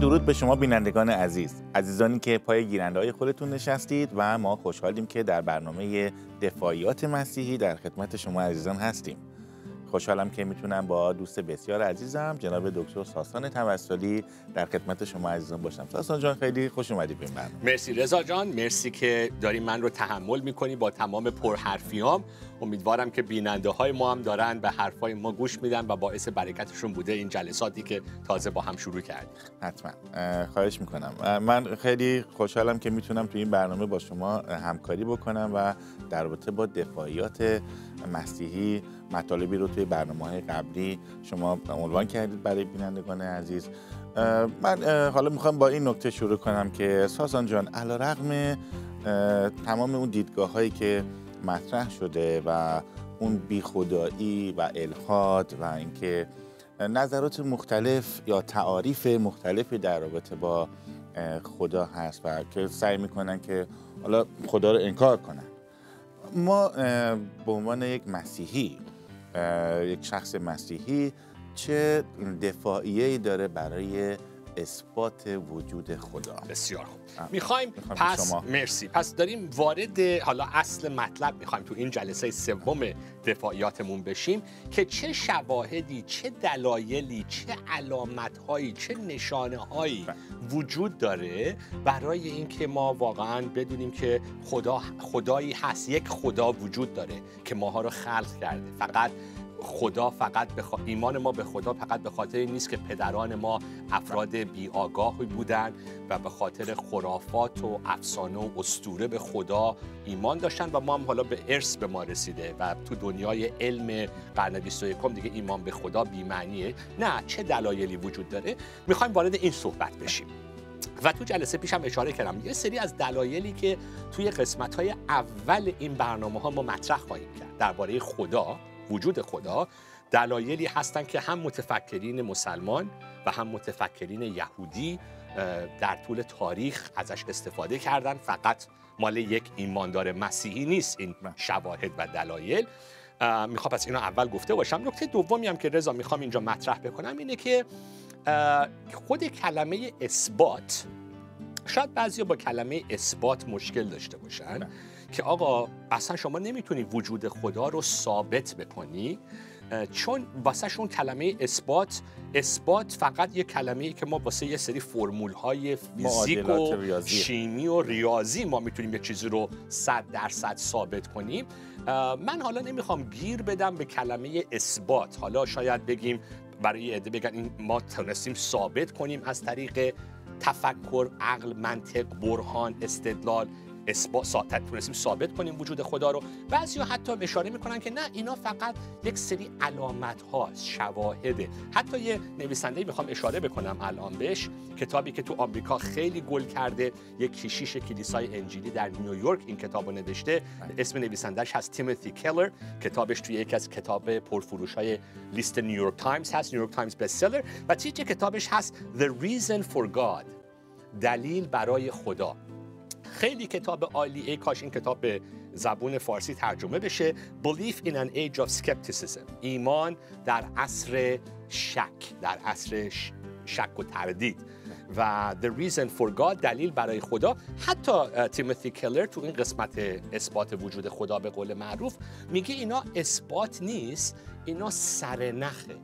درود به شما بینندگان عزیز. عزیزانی که پای گیرنده های خودتون نشستید و ما خوشحالیم که در برنامه دفاعیات مسیحی در خدمت شما عزیزان هستیم. خوشحالم که می‌تونم با دوست بسیار عزیزم جناب دکتر ساسان توسلی در خدمت شما عزیزان باشم. ساسان جان خیلی خوش اومدی به من. مرسی رضا جان مرسی که داری من رو تحمل می‌کنی با تمام پرحرفیام. امیدوارم که بیننده های ما هم دارن به حرفای ما گوش میدن و باعث برکتشون بوده این جلساتی که تازه با هم شروع کردیم. حتما. خواهش می‌کنم. من خیلی خوشحالم که می‌تونم تو این برنامه با شما همکاری بکنم و در رابطه با دفاعیات مسیحی مطالبی رو توی برنامه های قبلی شما عنوان کردید برای بینندگان عزیز. من حالا می‌خوام با این نکته شروع کنم که سازان جان علا رقم تمام اون دیدگاه هایی که مطرح شده و اون بیخدایی و الهاد و اینکه نظرات مختلف یا تعاریف مختلفی در رابطه با خدا هست و که سعی می‌کنن که حالا خدا رو انکار کنن. ما به عنوان یک مسیحی یک شخص مسیحی چه دفاعیه داره برای اثبات وجود خدا. بسیار خوب. می‌خوایم پس مرسی. پس داریم وارد حالا اصل مطلب می‌خوایم تو این جلسه سوم دفاعیاتمون بشیم که چه شواهدی چه دلایلی چه علامتهایی چه نشانه هایی بله. وجود داره برای اینکه ما واقعا بدونیم که خدا خدایی هست یک خدا وجود داره که ماها رو خلق کرده. فقط خدا فقط بخ... ایمان ما به خدا فقط به خاطر نیست که پدران ما افراد بی آگاهی بودن و به خاطر خرافات و افسانه و استوره به خدا ایمان داشتن و ما هم حالا به ارث به ما رسیده و تو دنیای علم قرن 21 دیگه ایمان به خدا بی معنیه نه چه دلایلی وجود داره؟ می‌خوایم وارد این صحبت بشیم. و تو جلسه پیشم اشاره کردم یه سری از دلایلی که توی قسمت های اول این برنامه ها ما مطرح خواهیم کرد. درباره خدا وجود خدا دلایلی هستند که هم متفکرین مسلمان و هم متفکرین یهودی در طول تاریخ ازش استفاده کردن. فقط مال یک ایماندار مسیحی نیست این شواهد و دلایل. می‌خوام پس اینو اول گفته باشم. نکته دومی هم که رضا می‌خوام اینجا مطرح بکنم اینه که خود کلمه اثبات شاید بعضی با کلمه اثبات مشکل داشته باشن. که آقا اصلا شما نمی‌تونی وجود خدا رو ثابت بکنی چون واسه شون کلمه اثبات اثبات فقط یه کلمه ای که ما واسه یه سری فرمول های فیزیک و شیمی و ریاضی ما می‌تونیم یه چیزی رو صد درصد ثابت کنیم. من حالا نمی‌خوام گیر بدم به کلمه اثبات. حالا شاید بگیم برای عده بگن این ما تونستیم ثابت کنیم از طریق تفکر عقل منطق برهان استدلال. اثبات تونستیم ثابت کنیم وجود خدا رو. بعضیا حتی اشاره می‌کنن که نه اینا فقط یک سری علامت هاست شواهده. حتی یه نویسنده می‌خوام اشاره بکنم الان بهش. کتابی که تو آمریکا خیلی گل کرده. یک کشیش کلیسای انجیلی در نیویورک این کتاب رو نوشته. اسم نویسنده‌ش هست تیموتی کلر کتابش توی یکی از کتاب پرفروش های لیست نیویورک تایمز هست نیویورک تایمز bestseller و تیتر کتابش هست The Reason for God. دلیل برای خدا. خیلی کتاب عالی. ای کاش این کتاب به زبون فارسی ترجمه بشه. Belief in an Age of Skepticism. ایمان در عصر شک در عصر شک و تردید. و The Reason for God دلیل برای خدا. حتی تیموتی کلر تو این قسمت اثبات وجود خدا به قول معروف میگه اینا اثبات نیست اینا سرنخه.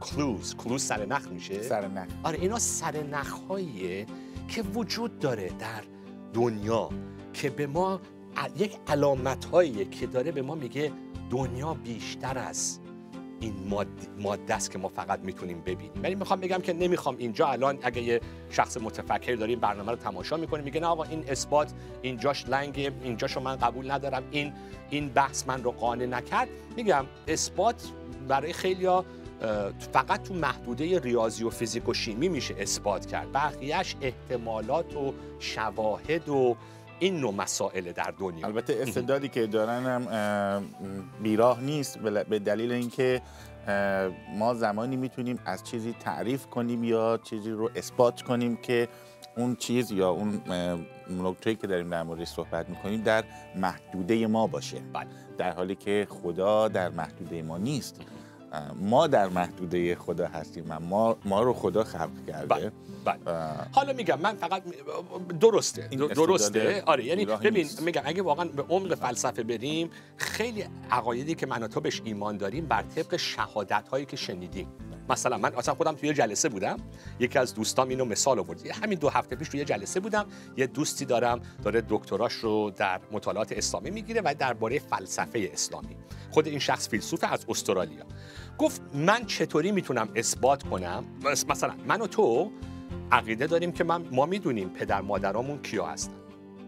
کلوز کلوز سرنخ میشه؟ سرنخ. آره اینا سرنخ هاییه که وجود داره در دنیا که به ما یک علامت هاییه که داره به ما میگه دنیا بیشتر از این ماده است که ما فقط می‌تونیم ببینیم. ولی می‌خوام بگم که نمی‌خوام اینجا الان اگه یه شخص متفکر داریم برنامه رو تماشا می‌کنه میگه نه آقا این اثبات اینجاش لنگه اینجاشو من قبول ندارم. این این بحث من رو قانع نکرد. میگم اثبات برای خیلیا فقط تو محدوده ریاضی و فیزیک و شیمی میشه اثبات کرد. بقیهش احتمالات و شواهد و این نوع مسائل در دنیا. البته استعدادی که دارن هم بیراه نیست به دلیل اینکه ما زمانی می‌تونیم از چیزی تعریف کنیم یا چیزی رو اثبات کنیم که اون چیز یا اون نکته که داریم در موردش صحبت می‌کنیم در محدوده ما باشه. بله. در حالی که خدا در محدوده ما نیست. ما در محدوده خدا هستیم و ما, ما رو خدا خلق کرده. بله. حالا میگم من فقط درسته درسته. آره یعنی ببین میگم اگه واقعا به عمق فلسفه بریم خیلی عقایدی که من و تو بهش ایمان داریم بر طبق شهادت هایی که شنیدیم. مثلا من اصلا خودم توی جلسه بودم یکی از دوستام اینو مثال آورد. همین دو هفته پیش توی جلسه بودم یه دوستی دارم داره دکتراش رو در مطالعات اسلامی می‌گیره و درباره فلسفه اسلامی. خود این شخص فیلسوف از استرالیا. گفت من چطوری می‌تونم اثبات کنم؟ مثلا من و تو عقیده داریم که من ما می‌دونیم پدر مادرامون کیا هستن.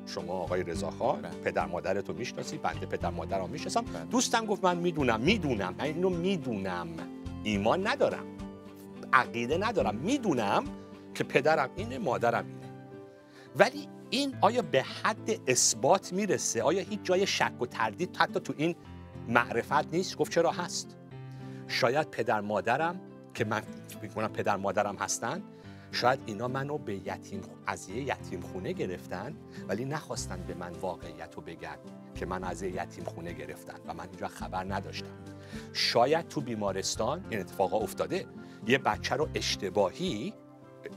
شما آقای رضاخان بله. پدر مادرتو می‌شناسی بنده پدر مادرم می‌شناسم. بله. دوستم گفت من می‌دونم می‌دونم. من اینو می‌دونم. ایمان ندارم. عقیده ندارم. می‌دونم که پدرم اینه مادرم اینه. ولی این آیا به حد اثبات می‌رسه؟ آیا هیچ جای شک و تردید حتی تو این معرفت نیست؟ گفت چرا هست؟ شاید پدر مادرم که من می‌کنم پدر مادرم هستن شاید اینا منو به یتیم از یه یتیم خونه گرفتن ولی نخواستن به من واقعیت رو بگن که من از یه یتیم خونه گرفتن و من اینجا خبر نداشتم. شاید تو بیمارستان این اتفاقا افتاده یه بچه رو اشتباهی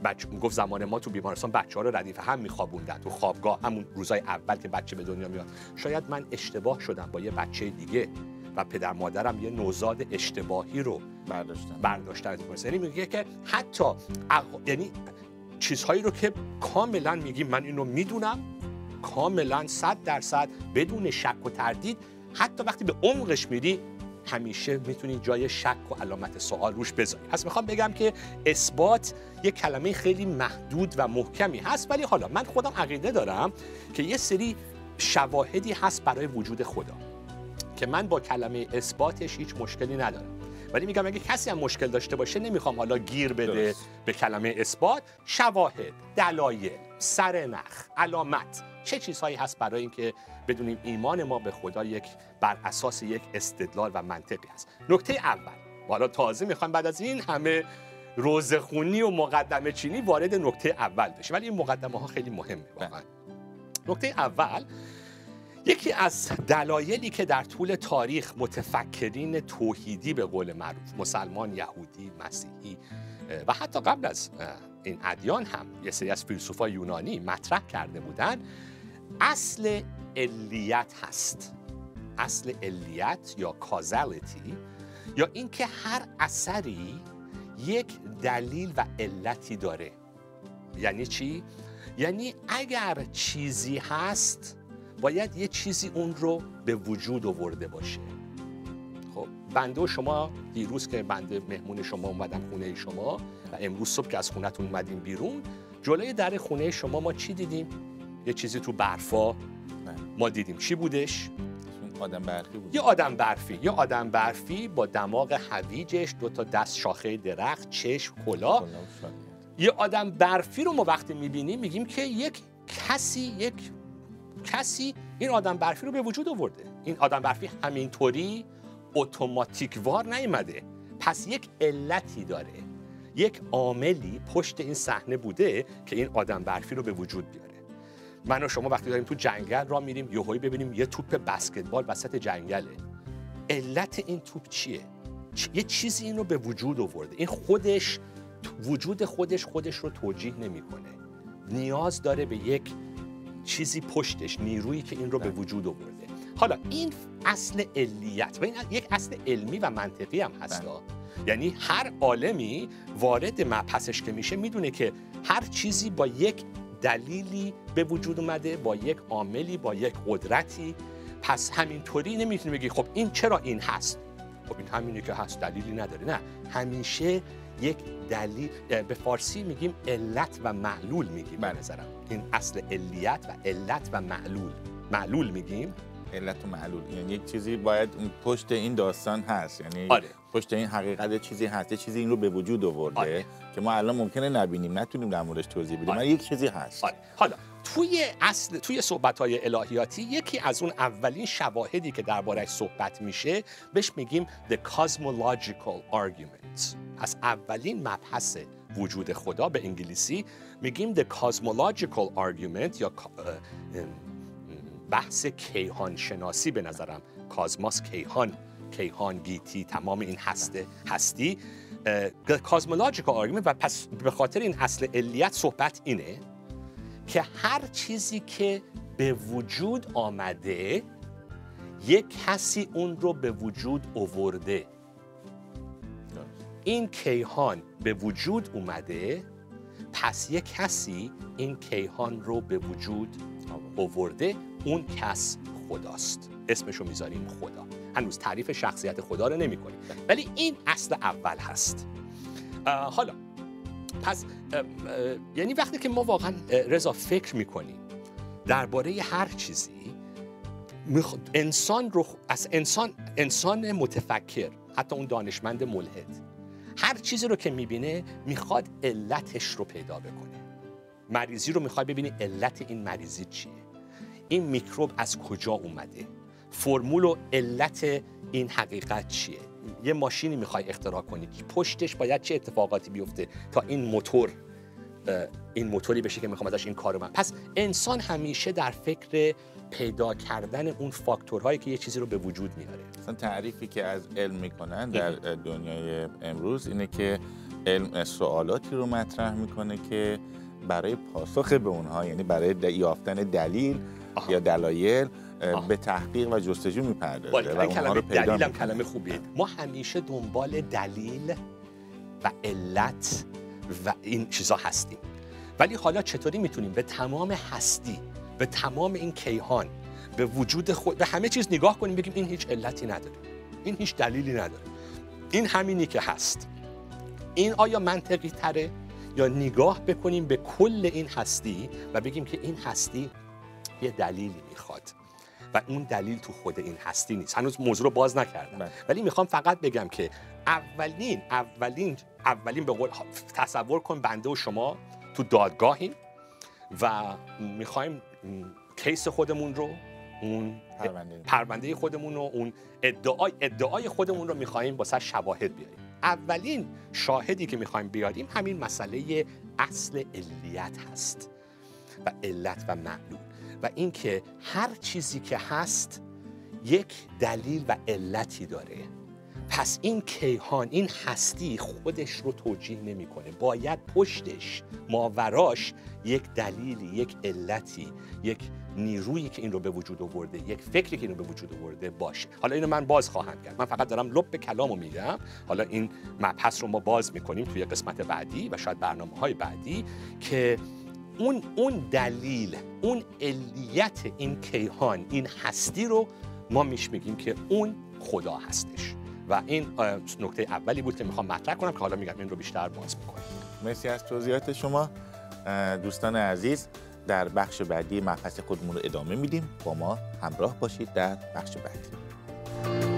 بچه گفت زمان ما تو بیمارستان بچه ها رو ردیف هم میخوابوندن تو خوابگاه همون روزای اول که بچه به دنیا میاد. شاید من اشتباه شدم با یه بچه دیگه. و پدر مادرم یه نوزاد اشتباهی رو برداشتن. برداشتن. یعنی میگه که حتی یعنی چیزهایی رو که کاملا میگیم من اینو می‌دونم کاملا صد درصد بدون شک و تردید. حتی وقتی به عمقش میری همیشه می‌تونی جای شک و علامت سوال روش بذاری. پس می‌خوام بگم که اثبات یه کلمه خیلی محدود و محکمی هست ولی حالا من خودم عقیده دارم که یه سری شواهدی هست برای وجود خدا. که من با کلمه اثباتش هیچ مشکلی ندارم. ولی میگم اگه کسی هم مشکل داشته باشه نمی‌خوام حالا گیر بده به کلمه اثبات. شواهد دلایل سرنخ علامت چه چیزهایی هست برای اینکه بدونیم ایمان ما به خدا یک بر اساس یک استدلال و منطقی است. نکته اول. حالا تازه می‌خوام بعد از این همه روزخونی و مقدمه چینی وارد نکته اول بشه ولی این مقدمه ها خیلی مهمه واقعا. نکته اول یکی از دلایلی که در طول تاریخ متفکرین توحیدی به قول معروف مسلمان یهودی مسیحی و حتی قبل از این ادیان هم یه سری از فیلسوفای یونانی مطرح کرده بودن اصل علیت هست. اصل علیت یا کازالیتی یا اینکه هر اثری یک دلیل و علتی داره. یعنی چی؟ یعنی اگر چیزی هست باید یه چیزی اون رو به وجود آورده باشه. خب بنده و شما دیروز که بنده مهمون شما اومدم خونه شما و امروز صبح که از خونتون اومدیم بیرون جلوی در خونه شما ما چی دیدیم؟ یه چیزی تو برفا ما دیدیم. چی بودش؟ آدم برفی بود. یه آدم برفی. یه آدم برفی با دماغ هویجش دو تا دست شاخه درخت چشم کلا یه آدم برفی رو ما وقتی می‌بینیم میگیم که یک کسی یک کسی این آدم برفی رو به وجود آورده. این آدم برفی همینطوری اتوماتیکوار نیومده. پس یک علتی داره. یک عاملی پشت این صحنه بوده که این آدم برفی رو به وجود بیاره. من و شما وقتی داریم تو جنگل را میریم یهویی ببینیم یه توپ بسکتبال وسط جنگله. علت این توپ چیه؟ یه چیزی این رو به وجود آورده. این خودش وجود خودش خودش رو توجیه نمی‌کنه. نیاز داره به یک چیزی پشتش نیرویی که این رو به وجود آورده. حالا این اصل علیت و این یک اصل علمی و منطقی هم هست بله. یعنی هر عالمی وارد مبحثش که میشه می‌دونه که هر چیزی با یک دلیلی به وجود اومده با یک عاملی با یک قدرتی. پس همینطوری نمی‌تونی بگی خب این چرا این هست؟ خب این همینه که هست دلیلی نداره. نه. همیشه یک دلیل به فارسی میگیم علت و معلول میگیم به نظرم. این اصل علیت و علت و معلول. معلول میگیم؟ علت و معلول. یعنی یک چیزی باید پشت این داستان هست. یعنی آره. پشت این حقیقت چیزی هست. یه چیزی این رو به وجود آورده آره. که ما الان ممکنه نبینیم نتونیم در موردش توضیح بدیم. آره. یک چیزی هست. آره. حالا توی اصل توی صحبت های الهیاتی یکی از اون اولین شواهدی که دربارهش صحبت میشه بهش میگیم the cosmological argument. از اولین مبحث وجود خدا به انگلیسی میگیم the cosmological argument یا بحث کیهان شناسی به نظرم. cosmos کیهان کیهان گیتی تمام این هسته هستی. cosmological argument و پس به خاطر این اصل علیت صحبت اینه که هر چیزی که به وجود آمده یک کسی اون رو به وجود اوورده این کیهان به وجود اومده؟ پس یک کسی این کیهان رو به وجود اوورده اون کس خداست. اسمشو می‌ذاریم خدا. هنوز تعریف شخصیت خدا رو نمی کنیم ولی این اصل اول هست. حالا پس یعنی وقتی که ما واقعا رضا فکر می‌کنیم درباره هر چیزی انسان رو از انسان انسان متفکر حتی اون دانشمند ملحد هر چیزی رو که می‌بینه می‌خواد علتش رو پیدا بکنه. مریضی رو می‌خواد ببینی علت این مریضی چیه. این میکروب از کجا اومده؟ فرمول و علت این حقیقت چیه؟ یه ماشینی می‌خوای اختراع کنی پشتش باید چه اتفاقاتی بیفته تا این موتور این موتوری بشه که می‌خوام ازش این کارو من پس انسان همیشه در فکر پیدا کردن اون فاکتورهایی که یه چیزی رو به وجود میاره. مثلا تعریفی که از علم می‌کنن در دنیای امروز اینه که علم سوالاتی رو مطرح می‌کنه که برای پاسخ به اونها یعنی برای یافتن دلیل یا دلایل به تحقیق و جستجو می‌پردازه و کلمه رو پیدا دلیل هم کلمه خوبیه. ما همیشه دنبال دلیل و علت و این چیزا هستیم. ولی حالا چطوری می‌تونیم؟ به تمام هستی به تمام این کیهان به وجود خود به همه چیز نگاه کنیم بگیم این هیچ علتی نداره. این هیچ دلیلی نداره. این همینی که هست. این آیا منطقی تره یا نگاه بکنیم به کل این هستی و بگیم که این هستی یه دلیلی می‌خواد. و اون دلیل تو خود این هستی نیست. هنوز موضوع رو باز نکردم. بله. ولی می‌خوام فقط بگم که اولین اولین اولین به قول تصور کن بنده و شما تو دادگاهیم و می‌خوایم کیس خودمون رو اون پرونده, خودمون رو اون ادعای ادعای خودمون رو می‌خوایم واسه شواهد بیاریم. اولین شاهدی که می‌خوایم بیاریم همین مسئله اصل علیت هست و علت و معلول و اینکه هر چیزی که هست یک دلیل و علتی داره. پس این کیهان این هستی خودش رو توجیه نمی‌کنه. باید پشتش ماوراش یک دلیلی یک علتی یک نیرویی که این رو به وجود آورده یک فکری که این رو به وجود آورده باشه. حالا اینو من باز خواهم کرد. من فقط دارم لب کلامو میگم. حالا این مبحث رو ما باز می‌کنیم توی قسمت بعدی و شاید برنامه های بعدی که اون اون دلیل اون علیت این کیهان این هستی رو ما میش میگیم که اون خدا هستش. و این نکته اولی بود که می‌خوام مطرح کنم که حالا میگم این رو بیشتر باز می‌کنیم مرسی از توضیحات شما. دوستان عزیز در بخش بعدی مبحث خودمون رو ادامه میدیم. با ما همراه باشید در بخش بعدی.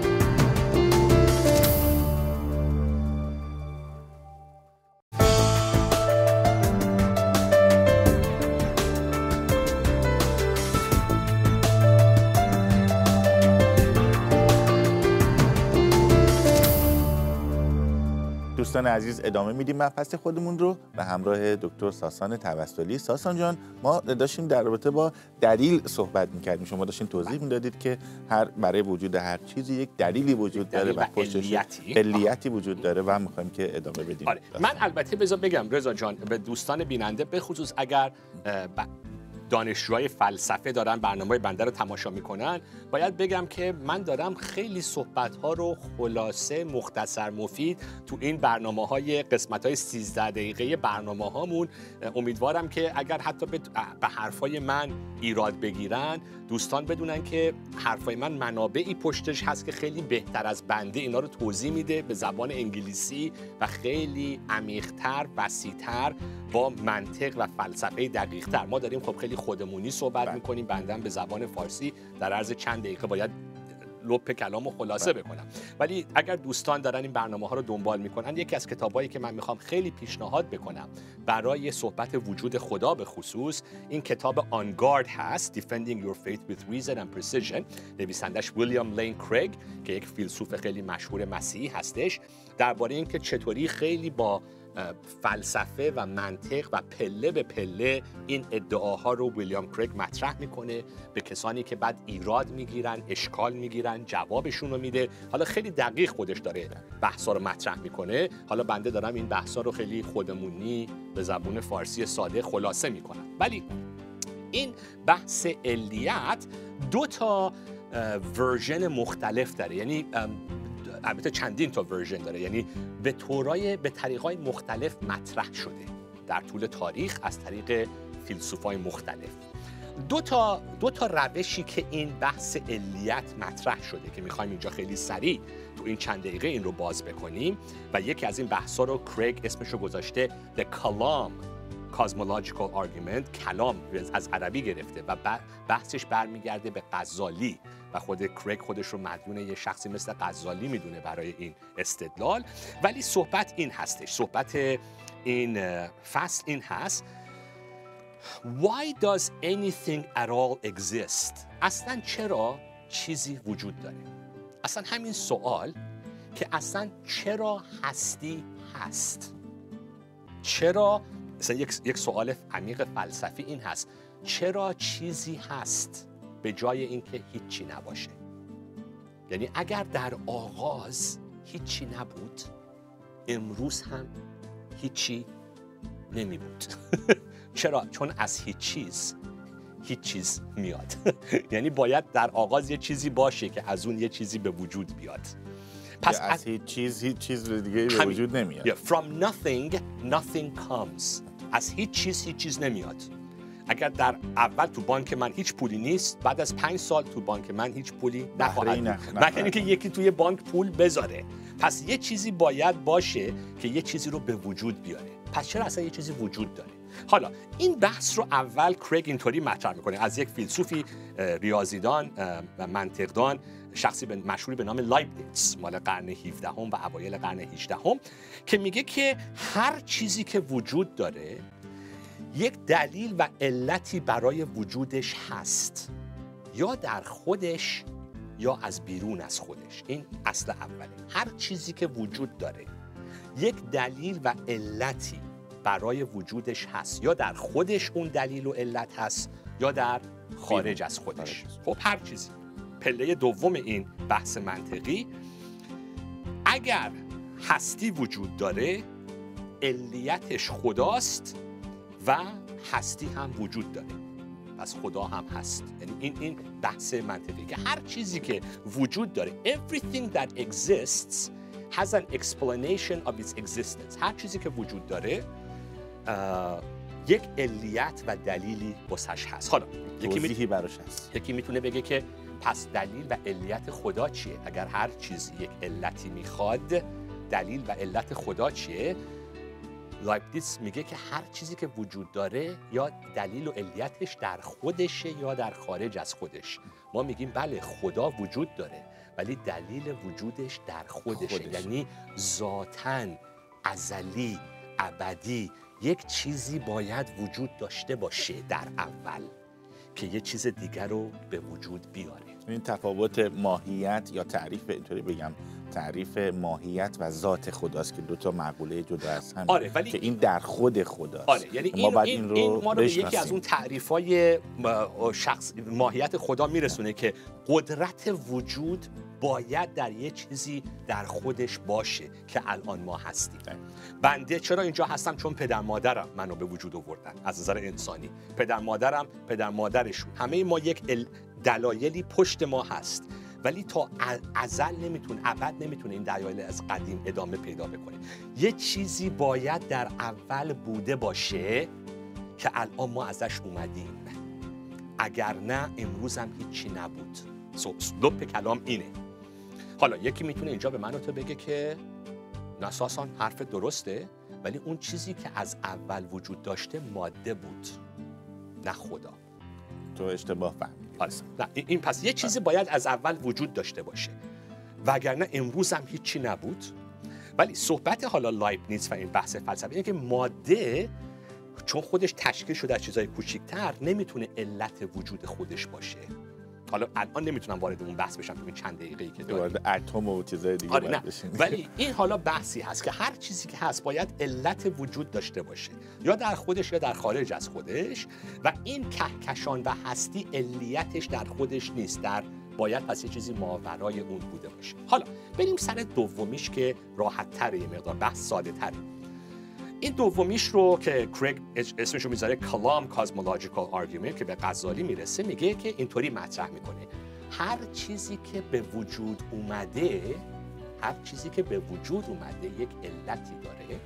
دوستان عزیز ادامه میدیم مبحث خودمون رو به همراه دکتر ساسان توسلی. ساسان جان ما داشتیم در رابطه با دلیل صحبت می‌کردیم. شما داشتین توضیح می‌دادید که هر برای وجود هر چیزی یک دلیلی وجود داره و پشتش علیتی. وجود داره و می‌خوایم که ادامه بدیم. آره. من البته بذار بگم رضا جان به دوستان بیننده به خصوص اگر دانشجوهای فلسفه دارن برنامه بنده رو تماشا می‌کنن باید بگم که من دارم خیلی صحبت ها رو خلاصه مختصر مفید تو این برنامه های قسمت های 13 دقیقه برنامه هامون امیدوارم که اگر حتی به حرفای من ایراد بگیرن دوستان بدونن که حرفای من منابعی پشتش هست که خیلی بهتر از بنده اینا رو توضیح میده به زبان انگلیسی و خیلی عمیقتر وسیعتر با منطق و فلسفه دقیقتر ما داریم خب خیلی خودمونی صحبت بله. می‌کنیم بندم به زبان فارسی در عرض چند دقیقه باید لپ کلام و خلاصه بله. بکنم. ولی اگر دوستان دارن این برنامه ها رو دنبال می‌کنن یکی از کتابایی که من می‌خوام خیلی پیشنهاد بکنم برای صحبت وجود خدا به خصوص این کتاب آن گارد هست Defending Your Faith with Reason and Precision. نویسندش ویلیام لین کرگ که یک فیلسوف خیلی مشهور مسیحی هستش. درباره اینکه چطوری خیلی با فلسفه و منطق و پله به پله این ادعاها رو ویلیام کریگ مطرح می‌کنه به کسانی که بعد ایراد می‌گیرن اشکال می‌گیرن جوابشون رو میده. حالا خیلی دقیق خودش داره بحثا رو مطرح می‌کنه. حالا بنده دارم این بحثا رو خیلی خودمونی به زبون فارسی ساده خلاصه می‌کنم. ولی این بحث علیت دو تا ورژن مختلف داره. یعنی البته چندین تا ورژن داره. یعنی به طورای به طریقای مختلف مطرح شده. در طول تاریخ از طریق فیلسوفای مختلف. دو تا, دو تا روشی که این بحث علیت مطرح شده که می‌خوایم اینجا خیلی سریع تو این چند دقیقه این رو باز بکنیم. و یکی از این بحثا رو کریگ اسمش رو گذاشته The Kalam. Cosmological Argument کلام از عربی گرفته و بحثش برمیگرده به غزالی و خود کریگ خودش رو مدیون یه شخصی مثل غزالی می‌دونه برای این استدلال ولی صحبت این هستش صحبت این فصل این هست Why does anything at all exist? اصلا چرا چیزی وجود داره؟ اصلا همین سوال که اصلا چرا هستی هست؟ چرا مثلا یک،, یک سوال عمیق فلسفی این هست. چرا چیزی هست به جای اینکه هیچی نباشه؟ یعنی اگر در آغاز هیچی نبود امروز هم هیچی نمی بود چرا؟ چون از هیچ چیز هیچ چیز میاد. یعنی باید در آغاز یه چیزی باشه که از اون یه چیزی به وجود بیاد. پس از هیچ چیز هیچ چیز دیگه به وجود نمیاد. Yeah. From nothing, nothing comes. از هیچ چیز هیچ چیز نمیاد. اگر در اول تو بانک من هیچ پولی نیست بعد از پنج سال تو بانک من هیچ پولی نخواهد مگر که یکی توی بانک پول بذاره. پس یه چیزی باید باشه که یه چیزی رو به وجود بیاره. پس چرا اصلا یه چیزی وجود داره؟ حالا این بحث رو اول کریگ اینطوری مطرح می‌کنه. از یک فیلسوفی ریاضیدان و منطقدان شخصی مشهوری به نام لایبنیتس مال قرن 17 هم و اوایل قرن 18 هم که میگه که هر چیزی که وجود داره یک دلیل و علتی برای وجودش هست. یا در خودش یا از بیرون از خودش. این اصل اوله. هر چیزی که وجود داره یک دلیل و علتی برای وجودش هست یا در خودش اون دلیل و علت هست یا در خارج از خودش. خب هر چیزی. پله دوم این بحث منطقی اگر هستی وجود داره علیتش خداست و هستی هم وجود داره. پس خدا هم هست. یعنی این این بحث منطقی. که هر چیزی که وجود داره everything that exists has an explanation of its existence. هر چیزی که وجود داره یک علیت و دلیلی واسش هست. حالا یکی می... براش هست. یکی می‌تونه بگه که پس دلیل و علیت خدا چیه؟ اگر هر چیزی یک علتی می‌خواد دلیل و علت خدا چیه؟ لایبنیتس میگه که هر چیزی که وجود داره یا دلیل و علیتش در خودشه یا در خارج از خودش. ما میگیم بله خدا وجود داره ولی دلیل وجودش در خودشه. خودش. یعنی ذاتا ازلی ابدی یک چیزی باید وجود داشته باشه در اول که یه چیز دیگر رو به وجود بیاره. این تفاوت ماهیت یا تعریف اینطوری بگم. تعریف ماهیت و ذات خداست که دو تا مقوله جدا از هم آره ولی که این در خود خداست. آره یعنی ما این, این, این, رو این ما رو به یکی از اون تعریف های شخص ماهیت خدا میرسونه که قدرت وجود باید در یه چیزی در خودش باشه که الان ما هستیم. بنده چرا اینجا هستم؟ چون پدر مادرم منو به وجود آوردن از نظر انسانی. پدر مادرم پدر مادرشون. همه ما یک دلایلی پشت ما هست. ولی تا ازل نمی‌تونه ابد نمی‌تونه این دلایل از قدیم ادامه پیدا بکنه. یه چیزی باید در اول بوده باشه که الان ما ازش اومدیم. اگر نه امروز هم هیچی نبود. لپ کلام اینه. حالا یکی می‌تونه اینجا به من تو بگه که نساسان حرف درسته ولی اون چیزی که از اول وجود داشته ماده بود. نه خدا. تو اشتباه فهمید نه این پس یه چیزی باید از اول وجود داشته باشه. وگرنه امروز هم هیچی نبود. ولی صحبت حالا لایبنیتس و این بحث فلسفی اینه که ماده چون خودش تشکیل شده از چیزهای کوچیکتر نمی‌تونه علت وجود خودش باشه. حالا الان نمی‌تونم وارد اون بحث بشم تو این چند دقیقه‌ای که داریم وارد اتم و چیزای دیگه آره نه. ولی این حالا بحثی هست که هر چیزی که هست باید علت وجود داشته باشه. یا در خودش یا در خارج از خودش. و این کهکشان و هستی علیتش در خودش نیست. در باید پس یه چیزی ماورای اون بوده باشه. حالا بریم سر دومیش که راحت تره یه مقدار بحث ساده تره این دومیش رو که کریگ اسمش رو می‌ذاره کلام cosmological argument که به غزالی می‌رسه میگه که اینطوری مطرح می‌کنه. هر چیزی که به وجود اومده هر چیزی که به وجود اومده یک علتی داره.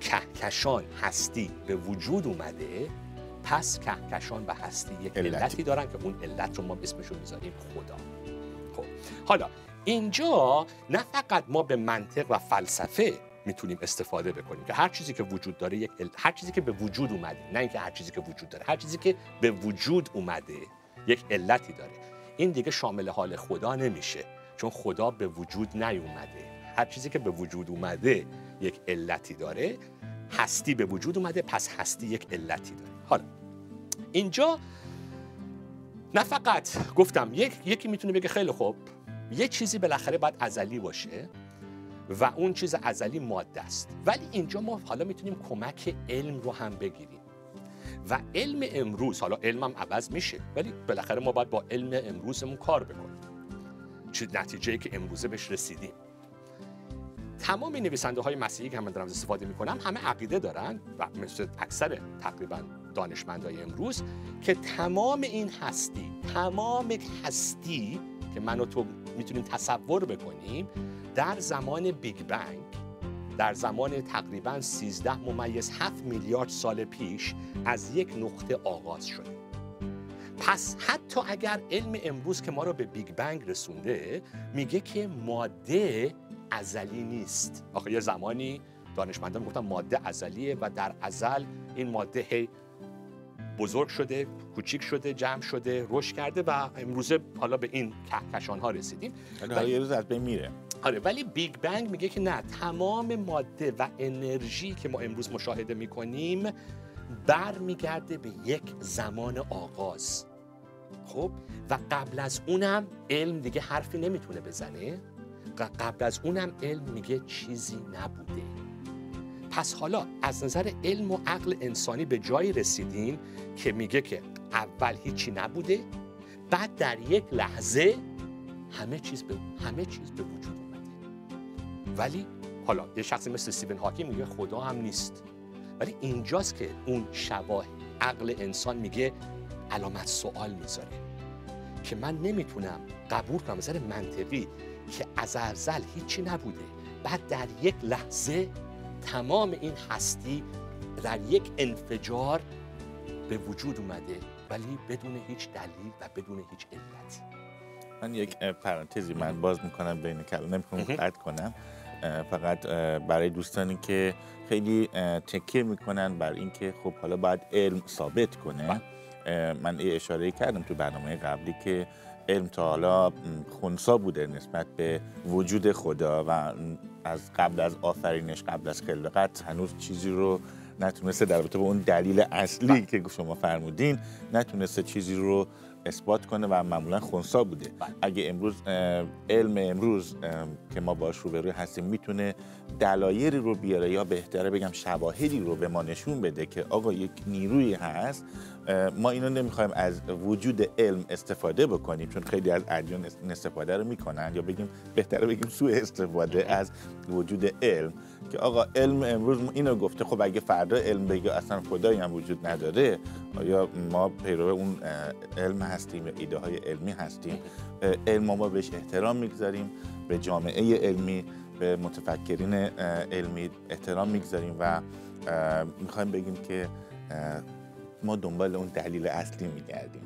کهکشان هستی به وجود اومده پس کهکشان و هستی یک علتی, علتی دارن که اون علت رو ما اسمش رو می‌ذاریم خدا. خب حالا اینجا نه فقط ما به منطق و فلسفه می‌تونیم استفاده بکنیم که هر چیزی که وجود داره یک هر چیزی که به وجود اومده نه اینکه هر چیزی که وجود داره هر چیزی که به وجود اومده یک علتی داره. این دیگه شامل حال خدا نمیشه چون خدا به وجود نیومده. هر چیزی که به وجود اومده یک علتی داره هستی به وجود اومده پس هستی یک علتی داره. حالا اینجا نه فقط گفتم یک، یکی می‌تونه بگه خیلی خوب یه چیزی بالاخره باید ازلی باشه. و اون چیز ازلی ماده است. ولی اینجا ما حالا می‌تونیم کمک علم رو هم بگیریم. و علم امروز حالا علمم عوض میشه ولی بالاخره ما باید با علم امروزمون کار بکنیم. چه نتیجه که امروزه بهش رسیدیم. تمام نویسنده های مسیحی که من دارم استفاده می‌کنم همه عقیده دارن و مثل اکثر تقریبا دانشمندای امروز که تمام این هستی تمام هستی که من و تو می‌تونیم تصور بکنیم در زمان بیگ بنگ در زمان تقریبا 13 ممیز 7 میلیارد سال پیش از یک نقطه آغاز شده. پس حتی اگر علم امروز که ما رو به Big Bang رسونده میگه که ماده ازلی نیست. آخه یه زمانی دانشمندان گفتن ماده ازلیه و در ازل این ماده هی بزرگ شده کوچیک شده جمع شده رشد کرده و امروزه حالا به این کهکشان ها رسیدیم ولی یه روز از بین میره. آره ولی Big Bang میگه که نه تمام ماده و انرژی که ما امروز مشاهده می‌کنیم برمیگرده به یک زمان آغاز. خب؟ و قبل از اونم علم دیگه حرفی نمی‌تونه بزنه قبل از اونم علم میگه چیزی نبوده. پس حالا از نظر علم و عقل انسانی به جایی رسیدیم که میگه که اول هیچی نبوده بعد در یک لحظه همه چیز به همه چیز به وجود ولی حالا یه شخصی مثل استیون هاکی میگه خدا هم نیست. ولی اینجاست که اون شباه عقل انسان میگه علامت سوال می‌ذاره. که من نمی‌تونم قبول کنم نظر منطقی که از ازل هیچی نبوده. بعد در یک لحظه تمام این هستی در یک انفجار به وجود اومده ولی بدون هیچ دلیل و بدون هیچ علتی من یک پرانتزی من باز می‌کنم بین کلام نمی‌کنم قطع کنم. فقط برای دوستانی که خیلی تکیه می‌کنن بر اینکه خب حالا باید علم ثابت کنه بله. من اشاره کردم تو برنامه قبلی که علم تا حالا خونسا بوده نسبت به وجود خدا و از قبل از آفرینش قبل از خلقت هنوز چیزی رو نتونسته در رابطه با اون دلیل اصلی بله. که شما فرمودین نتونسته چیزی رو اثبات کنه و معمولا خونسا بوده بله. اگه امروز علم امروز که ما باش روبروی هستیم می‌تونه دلایلی رو بیاره یا بهتره بگم شواهدی رو به ما نشون بده که آقا یک نیروی هست ما اینو نمی‌خوایم از وجود علم استفاده بکنیم چون خیلی از ادیان استفاده رو می‌کنن یا بگیم بهتره بگیم سوء استفاده از وجود علم. که آقا علم امروز اینو گفته خب اگه فردا علم بگه اصلا خدایی هم وجود نداره آیا ما پیرو اون علم هستیم یا ایده های علمی هستیم؟ علم ما بهش احترام می‌گذاریم به جامعه علمی به متفکرین علمی احترام می‌گذاریم و می‌خوایم بگیم که ما دنبال اون دلیل اصلی میگردیم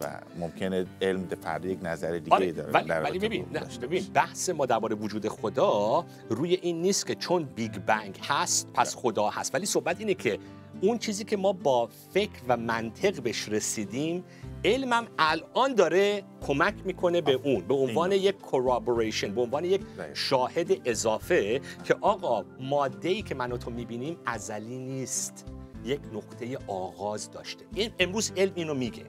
و ممکنه علم فردا یک نظر دیگه آره، داره ولی, ولی ببین ببین بحث ما درباره وجود خدا روی این نیست که چون بیگ بنگ هست پس خدا هست. ولی صحبت اینه که اون چیزی که ما با فکر و منطق بهش رسیدیم علمم الان داره کمک می‌کنه به اون به عنوان یک corroboration به عنوان یک شاهد اضافه که آقا ماده ای که من و تو می‌بینیم ازلی نیست. یک نقطه آغاز داشته. این امروز علم اینو میگه.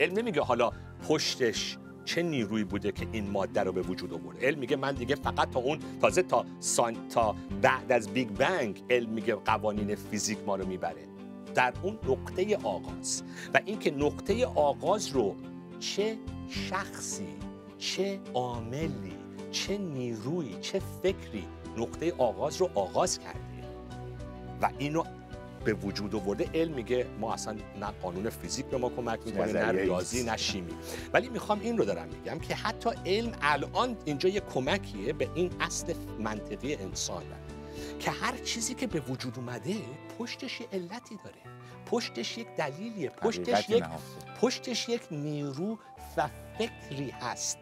علم نمیگه حالا پشتش چه نیروی بوده که این ماده رو به وجود آورده. علم میگه من دیگه فقط تا اون تازه تا سان تا بعد از Big Bang علم میگه قوانین فیزیک ما رو می‌بره. در اون نقطه آغاز. و اینکه نقطه آغاز رو چه شخصی چه عاملی چه نیروی چه فکری نقطه آغاز رو آغاز کرده. و اینو به وجود آورده. علم میگه ما اصلا نه قانون فیزیک به ما کمک می‌کنه نه ریاضی نه شیمی. ولی می‌خوام این رو دارم میگم که حتی علم الان اینجا یه کمکیه به این اصل منطقی انسان. که هر چیزی که به وجود اومده پشتش یه علتی داره. پشتش یک دلیلیه. پشتش یک پشتش یک نیرو و فکری هست.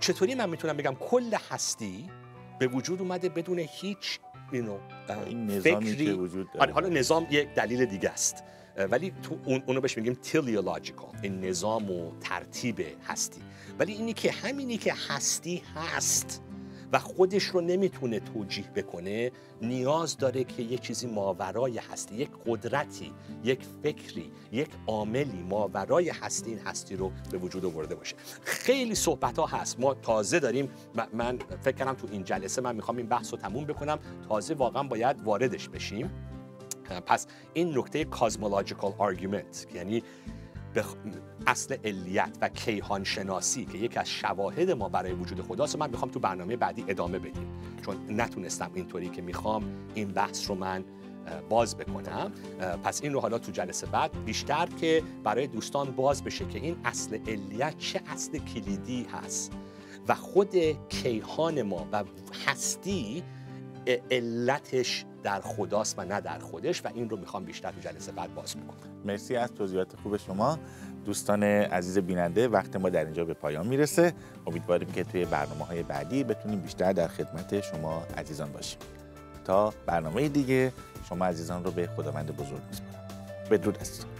چطوری من می‌تونم بگم؟ کل هستی به وجود اومده بدون هیچ این نظامی که وجود داره. آره، حالا نظام یک دلیل دیگه است. ولی تو اون اونو بهش میگیم تلیولوژیکال این نظام و ترتیب هستی. ولی اینی که همینی که هستی هست و خودش رو نمی‌تونه توجیه بکنه نیاز داره که یک چیزی ماورای هستی یک قدرتی یک فکری یک عاملی ماورای هستی این هستی رو به وجود آورده باشه. خیلی صحبت ها هست. ما تازه داریم من فکر کنم تو این جلسه من می‌خوام این بحث رو تموم بکنم. تازه واقعا باید واردش بشیم. پس این نکته cosmological argument یعنی اصل علیت و کیهان شناسی که یکی از شواهد ما برای وجود خداست من می‌خوام تو برنامه بعدی ادامه بدیم. چون نتونستم اینطوری که می‌خوام این بحث رو من باز بکنم. پس این رو حالا تو جلسه بعد بیشتر که برای دوستان باز بشه که این اصل علیت چه اصل کلیدی هست و خود کیهان ما و هستی علتش در خداست و نه در خودش و این رو می‌خوام بیشتر تو جلسه بعد باز می‌کنم مرسی از توضیحات خوب شما. دوستان عزیز بیننده وقت ما در اینجا به پایان می‌رسه. امیدواریم که توی برنامه های بعدی بتونیم بیشتر در خدمت شما عزیزان باشیم. تا برنامه دیگه شما عزیزان رو به خداوند بزرگ میسپارم. بدرود عزیزان.